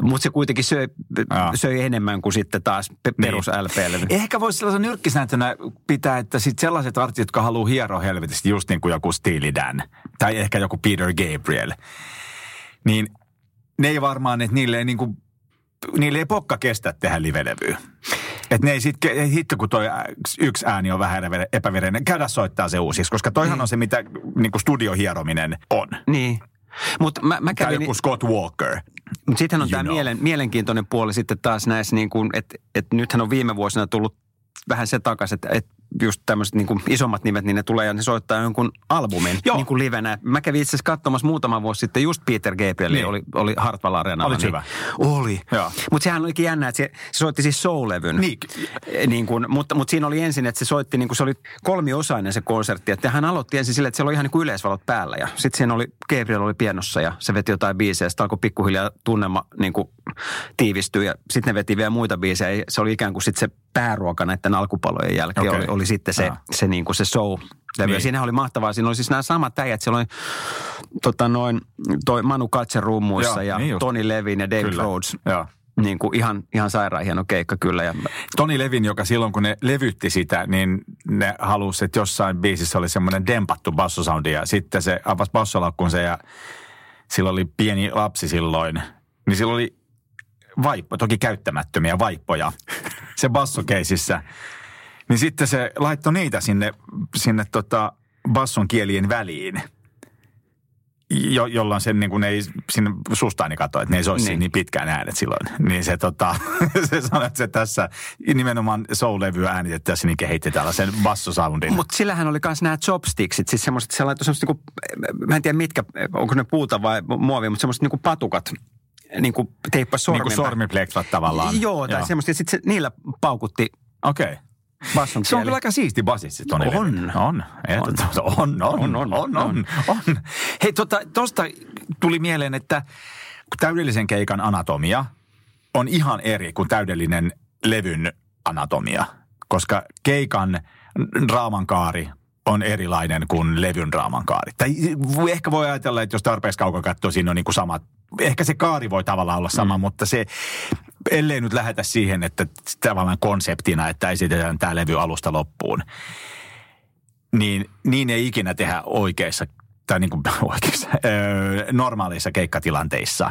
S2: Mutta se kuitenkin söi,
S3: Joo.
S2: söi enemmän kuin sitten taas pe- perus LP-levy.
S3: Ehkä voisi sellaisen nyrkkisääntönä pitää, että sit sellaiset artistit, jotka haluaa hieroa helvetisti, just niin kuin joku Steely Dan, tai ehkä joku Peter Gabriel, niin ne ei varmaan, että niille ei, niin kuin, niille ei pokka kestä tehdä live-levyä. Että ne ei sit, ke- hitto kun toi yksi ääni on vähän epävereinen, käydä soittaa se uusiksi, koska toihan on se, mitä niin kuin studiohierominen on.
S2: Niin. Mutta mä, mä
S3: Tai
S2: kävin...
S3: joku Scott Walker.
S2: Mutta sittenhän on tämä mielen, mielenkiintoinen puoli sitten taas näissä, niin että, että nythän on viime vuosina tullut vähän se takaisin, että, että just tämmöiset niin kuin isommat nimet, niin ne tulee ja ne soittaa jonkun albumin
S3: Joo.
S2: niin kuin livenä. Mä kävin itse asiassa katsomassa muutama vuosi sitten just Peter Gabriel,
S3: Niin.
S2: oli, oli Hartwell Areenalla.
S3: Oliko
S2: niin,
S3: hyvä?
S2: Oli. Mutta sehän olikin jännä, että se, se soitti siis soul-levyn.
S3: Niin.
S2: Niin kuin, mutta, mutta siinä oli ensin, että se soitti, niin kuin se oli kolmiosainen se konsertti. Että hän aloitti ensin sille, että siellä oli ihan niin kuin yleisvalot päällä. Ja sitten siinä oli, Gabriel oli pienossa ja se veti jotain biisejä. Sitten alkoi pikkuhiljaa tunnelma niin kuin tiivistyä ja sitten ne veti vielä muita biisejä. Ja Se oli ikään kuin sitten se pääruoka näiden alkupalojen jälkeen.
S3: Okei.
S2: Oli, oli sitten se,
S3: Ah.
S2: se, niin kuin se show. Niin.
S3: Niin.
S2: Siinä oli mahtavaa. Siinä oli siis nämä samat äijät. Siellä oli tota noin, toi Manu Katse rummuissa
S3: Joo,
S2: ja
S3: niin just.
S2: Tony Levin ja David
S3: Kyllä.
S2: Rhodes.
S3: Joo.
S2: Niin kuin ihan, ihan sairaan hieno keikka kyllä. Ja
S3: Toni Levin, joka silloin kun ne levytti sitä, niin ne halusi, että jossain biisissä oli semmoinen dempattu bassosoundi ja sitten se avasi bassolaukkunsa ja sillä oli pieni lapsi silloin, niin sillä oli vaippo, toki käyttämättömiä vaippoja se bassokeisissä. Niin sitten se laittoi niitä sinne, sinne tota basson kielien väliin. Jo, jolloin sen niin kuin ei sinne sustaani katsoa, että ne ei soisi
S2: Niin.
S3: niin. niin pitkään äänet silloin. Niin se, tota, se sanoi, että se tässä nimenomaan soul-levyä äänitettäessä niin kehitti tällaisen bassosoundin.
S2: Mutta sillähän oli myös nämä chopsticksit, siis semmoiset, se laittoi semmoiset niinku, mä en tiedä mitkä, onko ne puuta vai muovia, mutta semmoiset niinku patukat, niinku teippas
S3: niin
S2: sormen.
S3: kuin sormipleksat tavallaan.
S2: Joo, tai semmoista, ja sitten se, niillä paukutti
S3: Okei. Okay.
S2: basson
S3: Se on kyllä aika siisti basisti Toni
S2: On.
S3: On. On, on, on, on, on, on, on. Hei, tota, tosta tuli mieleen, että täydellisen keikan anatomia on ihan eri kuin täydellinen levyn anatomia, koska keikan draamankaari on erilainen kuin levyn draamankaari. Tai ehkä voi ajatella, että jos tarpeeksi kaukaa katsoo, siinä on niin kuin samat. Ehkä se kaari voi tavallaan olla sama, mm. mutta se, ellei nyt lähetä siihen, että tavallaan konseptina, että esitetään tämä levy alusta loppuun, niin niin ei ikinä tehdä oikeissa tai niin kuin oikeissa, öö, normaaleissa keikkatilanteissa.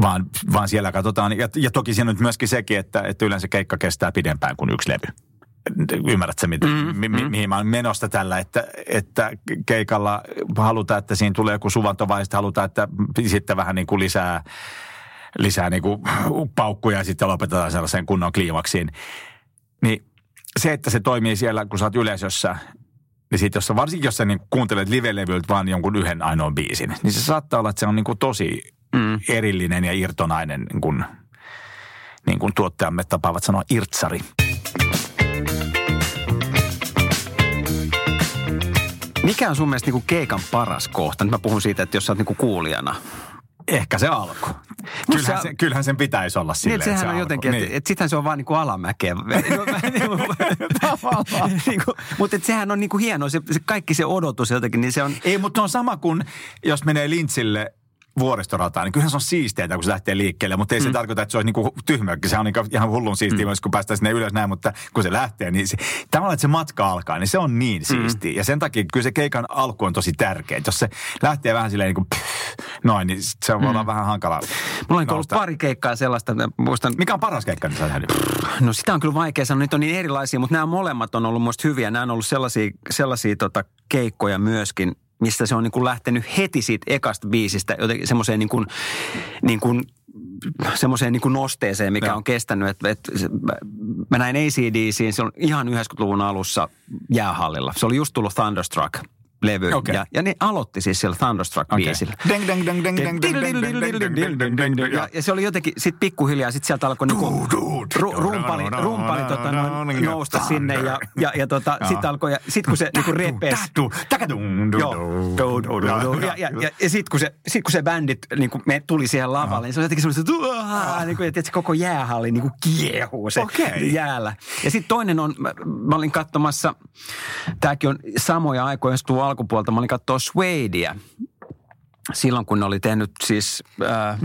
S3: Vaan, vaan siellä katsotaan, ja, ja toki siinä on nyt myöskin sekin, että, että yleensä keikka kestää pidempään kuin yksi levy. Ymmärrätkö, mit, mm, mi, mi, mihin mä olen menossa tällä, että, että keikalla halutaan, että siinä tulee joku suvanto vai sitten halutaan, että sitten vähän niin kuin lisää, lisää niin kuin paukkuja ja sitten lopetetaan sellaiseen kunnon kliimaksiin. Niin se, että se toimii siellä, kun sä oot yleisössä, niin sit jos sä, varsinkin jos sä niin kuuntelet live-levyltä vaan jonkun yhden ainoan biisin, niin se saattaa olla, että se on niin kuin tosi mm. erillinen ja irtonainen, niin kuin, niin kuin tuottajamme tapaavat sanoa irtsari.
S2: Mikä on sun mielestä niinku keikan paras kohta? Nyt mä puhun siitä, että jos sä oot niinku kuulijana.
S3: Ehkä se alku. Kyllähän,
S2: se-
S3: se, kyllähän sen pitäisi olla
S2: Niin,
S3: silleen,
S2: että sehän
S3: se
S2: on
S3: alku.
S2: jotenkin, että,
S3: Niin.
S2: että sittenhän se on vaan niinku alamäkeä. niinku, mutta että sehän on niinku hienoa, se, se, kaikki se odotus jotenkin, niin se on...
S3: Ei, mutta on sama kuin jos menee lintsille vuoristorataan, niin kyllähän se on siisteitä, kun se lähtee liikkeelle, mutta ei se tarkoita, että se olisi niinku tyhmökki. Se on niinku ihan hullun siistiä mm. myös, kun päästään sinne ylös näin, mutta kun se lähtee, niin se, tavallaan, että se matka alkaa, niin se on niin siistiä. Ja sen takia kyllä se keikan alku on tosi tärkeä. Jos se lähtee vähän silleen niin kuin pff, noin, niin se voi olla vähän hankala.
S2: Mulla on ollut pari keikkaa sellaista, muistan,
S3: Mikä on paras keikka, niin sä?
S2: No sitä on kyllä vaikea sanoa, niitä on niin erilaisia, mutta nämä molemmat on ollut musta hyviä. Nämä on ollut sellaisia, sellaisia tota, keikkoja myöskin, mistä se on niin kuin lähtenyt heti siitä ekasta biisistä jotenkin semmoiseen niin kuin, niin kuin semmoiseen niin kuin nosteeseen, mikä
S3: Joo.
S2: on kestänyt. Että se- mä, mä näin ACDCin, se on ihan 90-luvun alussa jäähallilla. Se oli just tullut Thunderstruck levy.
S3: Okay.
S2: Ja, ja ne aloitti siis sillä Thunderstruck-biisillä.
S3: Okay.
S2: Ja se oli jotenkin, sitten pikkuhiljaa, sitten sieltä alkoi niinku rumpali, rumpali tota, noin, nousta sinne ja, ja, ja tota, sitten alkoi, ja sitten kun se niinku repes. Ja, ja, ja, ja sitten kun, se, sit kun se bändit niinku, me tuli siihen lavalle, niin se oli jotenkin semmoista, niinku, että se koko jäähalli niinku kiehuu se
S3: okay.
S2: jäällä. Ja sitten toinen on, mä, mä olin katsomassa, tämäkin on samoja aikoja, jos tuu alkoi alkupuolta, mä olin katsoa Suedea. Silloin kun ne oli tehnyt siis... Äh,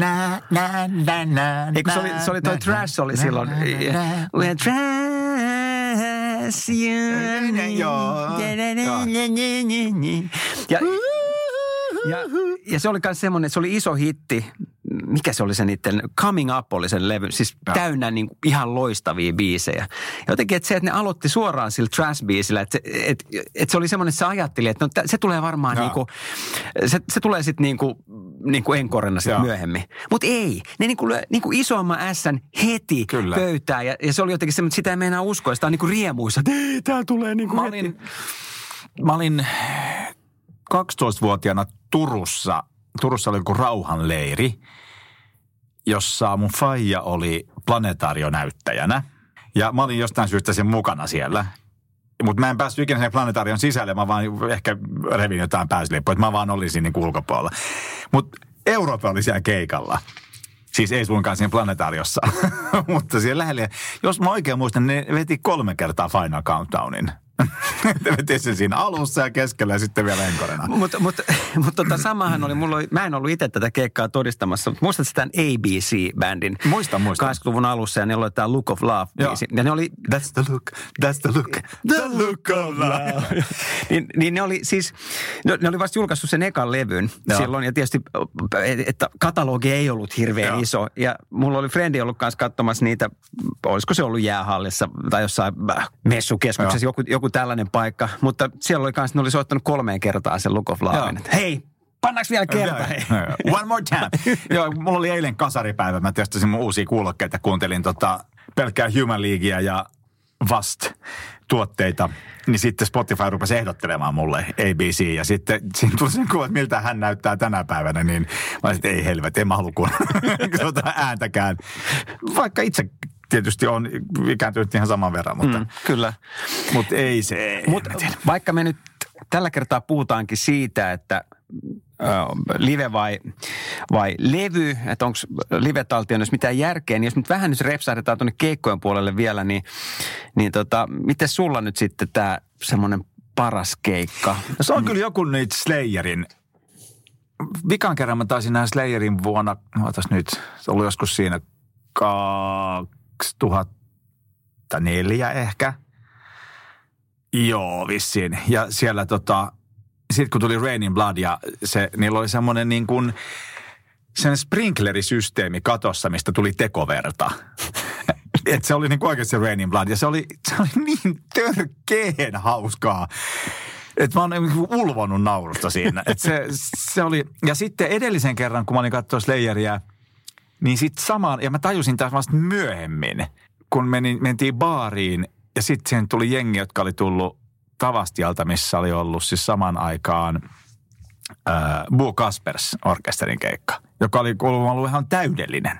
S2: Eikö se oli, se oli toi
S3: na,
S2: Trash oli
S3: na,
S2: silloin.
S3: na, na.
S2: We trash you.
S3: Joo.
S2: Ja, ja, ja se oli myös semmoinen, se oli iso hitti. Mikä se oli se niiden, Coming Up oli sen levy, siis
S3: Joo.
S2: täynnä niin kuin ihan loistavia biisejä. Ja jotenkin, että se, että ne aloitti suoraan sillä trash-biisillä, että, se- että, että se oli semmoinen, että se ajatteli, että no, se tulee varmaan niin kuin, se, se tulee sitten niin kuin, niin kuin enkorena sitten myöhemmin. Mutta ei, ne niin kuin, niin kuin isomman ässän heti
S3: Kyllä.
S2: pöytään. Ja, ja se oli jotenkin semmoinen, että sitä ei meinaa uskoa. Sitä on niin kuin riemuissa, että ei, tää tulee niin kuin
S3: Mä
S2: heti.
S3: olin, mä olin 12-vuotiaana Turussa. Turussa oli joku rauhanleiri, jossa mun faija oli planetaarionäyttäjänä. Ja mä olin jostain syystä sen mukana siellä. Mutta mä en päässyt ikinä sen planetaarion sisälle, mä vaan ehkä revin jotain pääsylippuja, että mä vaan olin siinä niin ulkopuolella. Mutta Eurooppa oli siellä keikalla. Siis ei suinkaan siinä planetaariossa, mutta siellä lähellä. Jos mä oikein muistan, ne veti kolme kertaa Final Countdownin. Veti sen siinä alussa ja keskellä ja sitten vielä enkorena.
S2: Mutta mut, mut tota samahan oli, mulla oli, mä en ollut itse tätä keikkaa todistamassa, mutta muistatko tämän ABC-bändin?
S3: Muistan, muistan.
S2: 80-luvun alussa ja ne oli tämä Look of Love.
S3: Joo.
S2: biisi. Ja ne oli,
S3: That's the look, that's the look, the look of love.
S2: niin, niin ne oli siis, ne, ne oli vasta julkaissut sen ekan levyn
S3: Joo.
S2: silloin. Ja tietysti, että katalogi ei ollut hirveän
S3: Joo.
S2: iso. Ja mulla oli frendi ollut kanssa katsomassa niitä, olisiko se ollut jäähallissa tai jossain äh, messukeskuksessa, joku, joku tällainen paikka. Mutta siellä oli kanssa, ne oli soittanut kolmeen kertaan sen Look of. Että Hei, pannaanko vielä kerta?
S3: One more time. Joo, mulla oli eilen kasaripäivä. Mä testasin mun uusia kuulokkeita. Kuuntelin tota pelkkää Human Leaguea ja Vast tuotteita. Niin sitten Spotify rupesi ehdottelemaan mulle ABC. Ja sitten siinä tuli sen kuva, että miltä hän näyttää tänä päivänä. Niin mä olisin, että ei helvet, en mä halua kuunnella ääntäkään. Vaikka itse tietysti on ikääntynyt ihan saman verran, mutta,
S2: Mm, kyllä.
S3: mutta ei se. Tiedä.
S2: vaikka me nyt tällä kertaa puhutaankin siitä, että live vai, vai levy, että onko live-taltioinnissa mitään järkeä, niin jos nyt vähän nyt repsahdetaan tuonne keikkojen puolelle vielä, niin, niin tota, miten sulla nyt sitten tämä semmoinen paras keikka?
S3: No se on kyllä joku nyt Slayerin. Vikan kerran mä taisin nähdä Slayerin vuonna, ootas nyt, se oli joskus siinä 2004 ehkä. Joo, vissiin. Ja siellä tota, sitten kun tuli Rain in Blood ja se, niillä oli semmoinen niin kuin, sen sprinklerisysteemi katossa, mistä tuli tekoverta. Et se oli niin oikeasti se Rain in Blood ja se oli, se oli niin törkeen hauskaa. Että mä oon niinku ulvonut naurusta siinä. Et se, se oli, ja sitten edellisen kerran, kun mä olin katsoa Slayeria, niin sitten samaan, ja mä tajusin taas vasta myöhemmin, kun menin, mentiin baariin, ja sitten siihen tuli jengi, jotka oli tullut Tavastialta, missä oli ollut siis saman aikaan äh, Bo Kaspers orkesterin keikka, joka oli kuulemma ollut ihan täydellinen.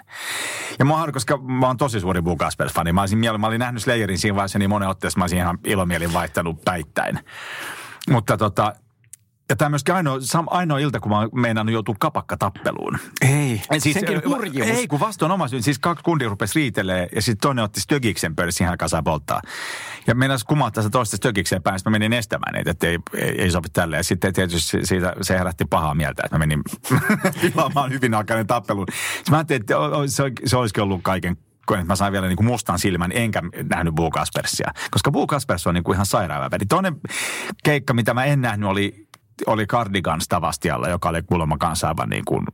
S3: Ja mä oon, koska mä oon tosi suuri Bo Kaspers-fani. Mä, olisin, mä olin nähnyt Slayerin siinä vaiheessa niin monen otteessa, mä olisin ihan ilomielin vaihtanut päittäin. Mutta tota, ja tämä myöskin ainoa, sam- ainoa ilta, kun mä oon meinannut joutua kapakkatappeluun.
S2: Ei,
S3: Siis,
S2: senkin hurjuus.
S3: Ei, kun vastoin oma syy. Siis kaksi kundia rupesi riitelee ja sitten toinen otti stögiksen pöydässä ihan kasaan polttaa. Ja meinas kumahtaa se toista stögikseen päin, sitten mä menin estämään niitä, että ei, ei, ei sopi tälle. Ja sitten tietysti siitä, se herätti pahaa mieltä, että mä menin pilaamaan hyvin alkainen tappelun. Sitten mä ajattelin, että se, se olisikin ollut kaiken että mä sain vielä niin kuin mustan silmän, enkä nähnyt Boo Kaspersia. Koska Boo Kaspers on niin kuin ihan sairaan väri. Toinen keikka, mitä mä en nähnyt, oli, oli Cardigans Tavastialla, joka oli kuulemma kanssa aivan niin kuin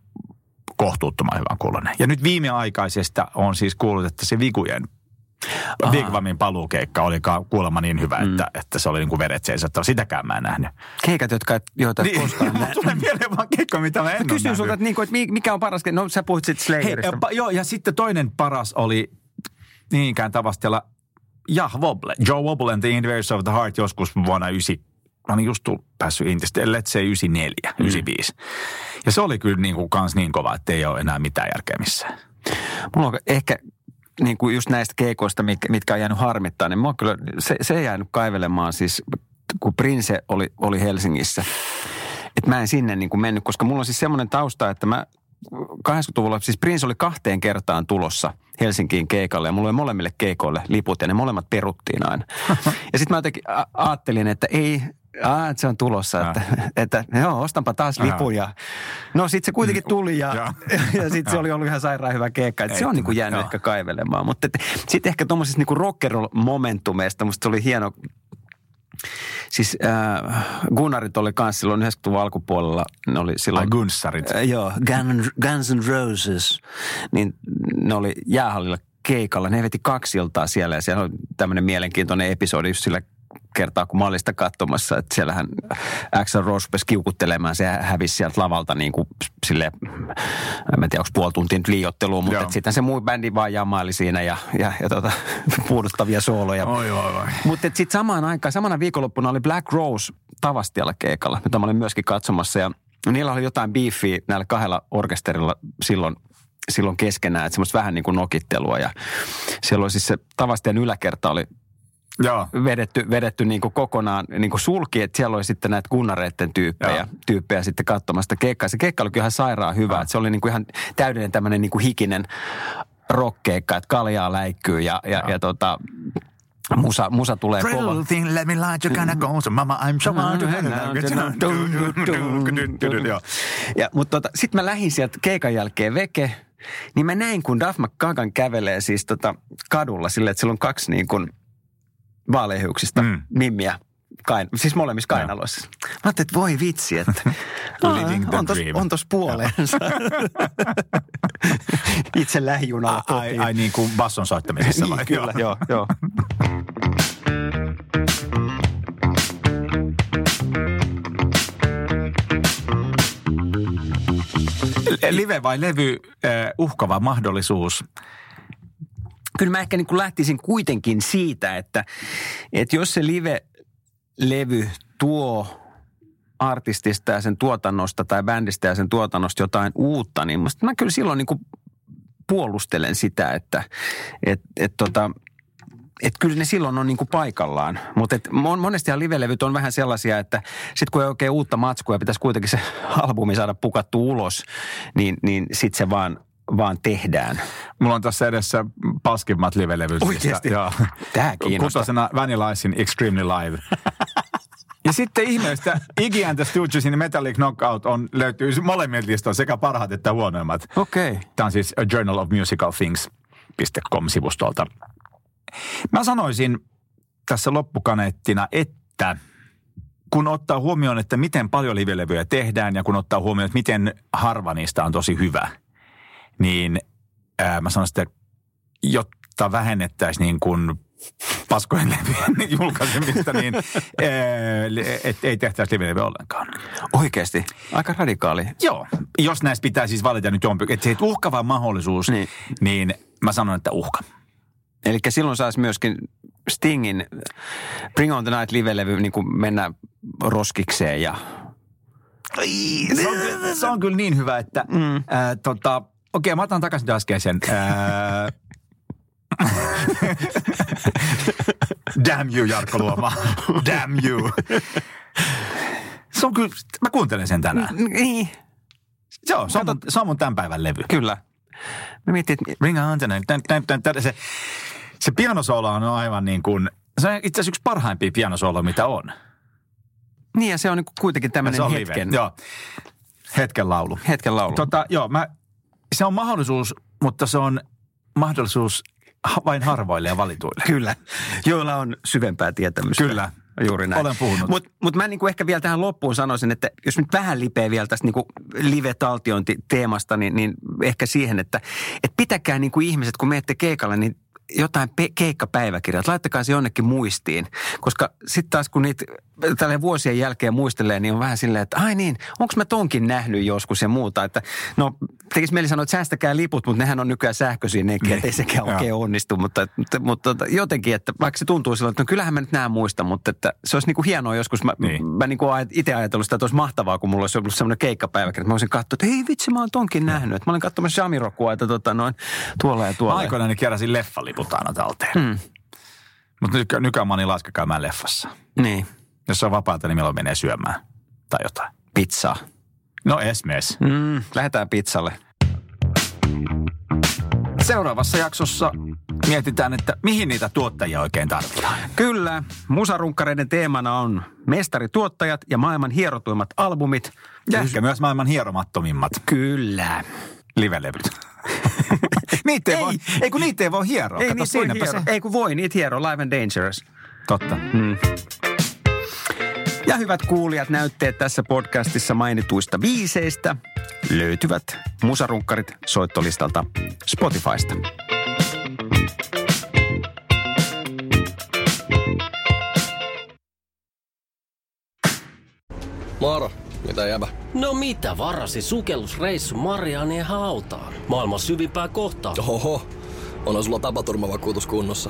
S3: kohtuuttoman hyvän kuulonen. Ja nyt viimeaikaisesta on siis kuullut, että se Vigujen
S2: Aha.
S3: Vigvamin paluukeikka oli kuulemma niin hyvä, että, että se oli niin kuin veret seisottava. Sitäkään mä en nähnyt.
S2: Keikat, jotka et, joita et koskaan näe.
S3: tulee mieleen vaan keikka, mitä mä en
S2: Mä kysyn
S3: nähnyt.
S2: sulta, että, niinku, että mi- mikä on paras No sä puhuit sitten
S3: Hei,
S2: Slayerista.
S3: ja, pa- joo, ja sitten toinen paras oli niinkään tavastella Jah Wobble. Joe Wobble and the Invaders of the Heart joskus vuonna 90 mä olin just tullut, päässyt Intistä, let's say 94, mm. 95. Ja se oli kyllä niin kuin kans niin kova, että ei ole enää mitään järkeä missään.
S2: Mulla on ehkä niin kuin just näistä keikoista, mitkä, mitkä on jäänyt harmittaa, niin mua kyllä, se, se ei jäänyt kaivelemaan siis, kun Prince oli, oli Helsingissä. Että mä en sinne niin kuin mennyt, koska mulla on siis semmoinen tausta, että mä 80-luvulla, siis Prince oli kahteen kertaan tulossa Helsinkiin keikalle ja mulla oli molemmille keikoille liput ja ne molemmat peruttiin aina. ja sitten mä jotenkin ajattelin, että ei, Aa, että se on tulossa, että, että joo, ostanpa taas lipun ja no sitten se kuitenkin tuli ja,
S3: Ja.
S2: ja sitten se oli ollut ihan sairaan hyvä keikka. Että se on niinku jäänyt
S3: Joo.
S2: ehkä kaivelemaan, mutta sitten ehkä tuommoisista niinku rock and roll momentumeista musta se oli hieno Siis äh, Gunnarit oli kanssa silloin 90-luvun alkupuolella, ne oli silloin...
S3: Ai Gunssarit.
S2: Äh, joo, Guns, Guns N' Roses, niin ne oli jäähallilla keikalla. Ne veti kaksi iltaa siellä ja siellä oli tämmöinen mielenkiintoinen episodi just sillä kertaa, kun mä olin sitä katsomassa, että siellähän Axel Rose rupesi kiukuttelemaan, se hävisi sieltä lavalta niin kuin silleen, en mä tiedä, onko puoli tuntia nyt liiottelua, mutta sitten se muu bändi vaan jamaili siinä ja, ja, ja tota, puuduttavia sooloja.
S3: Oi, oi, oi.
S2: Mutta sitten samaan aikaan, samana viikonloppuna oli Black Rose Tavastialla keikalla, mitä mä olin myöskin katsomassa. Ja niillä oli jotain beefiä näillä kahdella orkesterilla silloin, silloin keskenään, että semmoista vähän niin kuin nokittelua. Ja siellä oli siis se Tavastian yläkerta oli
S3: Joo.
S2: vedetty, vedetty niin kuin kokonaan niin kuin sulki, että siellä oli sitten näitä kunnareiden tyyppejä,
S3: Joo.
S2: tyyppejä sitten katsomasta keikkaa. Se keikka oli kyllä ihan sairaan hyvä, että se oli niin kuin ihan täydellinen tämmöinen niin kuin hikinen rockkeikka, että kaljaa läikkyy ja, ja, ja tota, musa, musa tulee
S3: Pretty
S2: kova.
S3: thing, let me light kind of go. So mama, I'm so hard to Joo.
S2: Ja, mutta tota, sitten mä lähdin sieltä keikan jälkeen veke, niin mä näin, kun Duff McKagan kävelee siis tota kadulla silleen, että sillä on kaksi niin kuin vaaleahiuksista
S3: Mm.
S2: mm. mimmiä. Kain, siis molemmissa kainaloissa. Mä ajattelin, että voi vitsi, että
S3: Living the
S2: on tos, on tos puoleensa. Itse lähijunalla
S3: Ai,
S2: kotiin.
S3: ai niin kuin basson soittamisessa vai?
S2: Niin, kyllä, joo, joo.
S3: Live vai levy, äh, uhkava mahdollisuus.
S2: Kyllä mä ehkä niin kuin lähtisin kuitenkin siitä, että, että jos se live-levy tuo artistista ja sen tuotannosta tai bändistä ja sen tuotannosta jotain uutta, niin musta mä kyllä silloin niin kuin puolustelen sitä, että et, et tota, et kyllä ne silloin on niin kuin paikallaan. Mutta monestihan live-levyt on vähän sellaisia, että sitten kun ei oikein uutta matskua ja pitäisi kuitenkin se albumi saada pukattu ulos, niin, niin sitten se vaan, vaan tehdään.
S3: Mulla on tässä edessä paskimmat live-levyt.
S2: Oikeesti?
S3: Joo.
S2: Tää kiinnostaa.
S3: Kutosena Vanilla Icein Extremely Live. Ja sitten ihmeestä Iggy and the Stoogesin Metallic Knockout on, löytyy molemmilta listoilta sekä parhaat että huonoimmat.
S2: Okei. Okay.
S3: Tämä on siis A Journal of Musical Things.com-sivustolta. Mä sanoisin tässä loppukaneettina, että kun ottaa huomioon, että miten paljon livelevyjä tehdään ja kun ottaa huomioon, että miten harva niistä on tosi hyvä, niin ää, mä sanoisin, että jotta vähennettäisiin niin kuin paskojen levyjen julkaisemista, niin että ei tehtäisi livelevyä ollenkaan.
S2: Oikeasti. Aika radikaali.
S3: Joo, jos näistä pitää siis valita nyt jompi, että se uhkava mahdollisuus, niin.
S2: Niin.
S3: niin mä sanon, että uhka.
S2: Eli silloin saisi myöskin Stingin Bring on the Night live-levy niin kuin mennä roskikseen ja
S3: Se on, kyllä- se on kyllä niin hyvä, että mm. ää, tota, okei, mä otan takaisin äskeisen. Damn you, Jarkko Luoma. Damn you. Se on kyllä, mä kuuntelen sen tänään.
S2: niin,
S3: Joo, se on, mun- se on mun tämän päivän levy.
S2: kyllä. Mä mietin, että
S3: Ring on the night. Tän, tän, tän, tän. Se, se pianosoolo on aivan niin kuin, se on itse asiassa yksi parhaimpia pianosooloja, mitä on.
S2: niin ja se on niin kuitenkin
S3: se
S2: tämmöinen
S3: on
S2: hetken,
S3: live. Joo, hetken laulu.
S2: hetken laulu.
S3: Tota, joo, mä, se on mahdollisuus, mutta se on mahdollisuus vain harvoille ja valituille.
S2: Kyllä, joilla on syvempää tietämystä.
S3: Kyllä.
S2: Juuri näin.
S3: Olen puhunut.
S2: Mutta mut mä niinku ehkä vielä tähän loppuun sanoisin, että jos nyt vähän lipeä vielä tästä niinku live-taltiointi-teemasta, niin, niin ehkä siihen, että et pitäkää niinku ihmiset, kun menette keikalle, niin jotain pe- keikkapäiväkirjat, laittakaa se jonnekin muistiin. Koska sitten taas kun niitä tälle vuosien jälkeen muistelee, niin on vähän silleen, että ai niin, onko mä tonkin nähnyt joskus ja muuta. Että no tekisi mieli sanoa, että säästäkää liput, mutta nehän on nykyään sähköisiä nekin,
S3: Niin.
S2: ettei sekään oikein onnistu. Mutta, mutta, mutta jotenkin, että vaikka se tuntuu silloin, että no kyllähän mä nyt nämä muistan, mutta että se olisi niin kuin hienoa joskus. Mä,
S3: Niin.
S2: mä niin kuin itse ajatellut sitä, että olisi mahtavaa, kun mulla olisi ollut semmoinen keikkapäivä, että mä olisin katsonut, että hei vitsi, mä oon tonkin nähnyt. Että mä olin katsomassa Jamirokua, että tota, noin, tuolla ja tuolla.
S3: Aikoinaan niin keräsin leffaliput aina talteen.
S2: Hmm.
S3: Mutta nyky- nykyään mä niin leffassa.
S2: Niin,
S3: Jos on vapaata, niin milloin menee syömään tai jotain.
S2: pizzaa.
S3: No esimies.
S2: Mm, lähdetään pizzalle.
S3: Seuraavassa jaksossa mietitään, että mihin niitä tuottajia oikein tarvitaan.
S2: Kyllä, musarunkkareiden teemana on mestarituottajat ja maailman hierotuimmat albumit.
S3: Ja ehkä myös maailman hieromattomimmat
S2: Kyllä.
S3: livelevyt. niitä ei,
S2: Ei.
S3: voi, ei kun niitä ei voi hieroa.
S2: Ei,
S3: Kato,
S2: niitä voi hiero.
S3: se.
S2: ei kun voi, niitä hiero, Live and Dangerous.
S3: Totta.
S2: Ja hyvät kuulijat, näytteet tässä podcastissa mainituista biiseistä löytyvät musarunkkarit soittolistalta Spotifysta.
S4: Moro, mitä jäbä?
S1: No mitä varasi sukellusreissu Marianien hautaan? Maailman syvimpää kohtaa.
S4: Oho, onhan sulla tapaturmavakuutus kunnossa.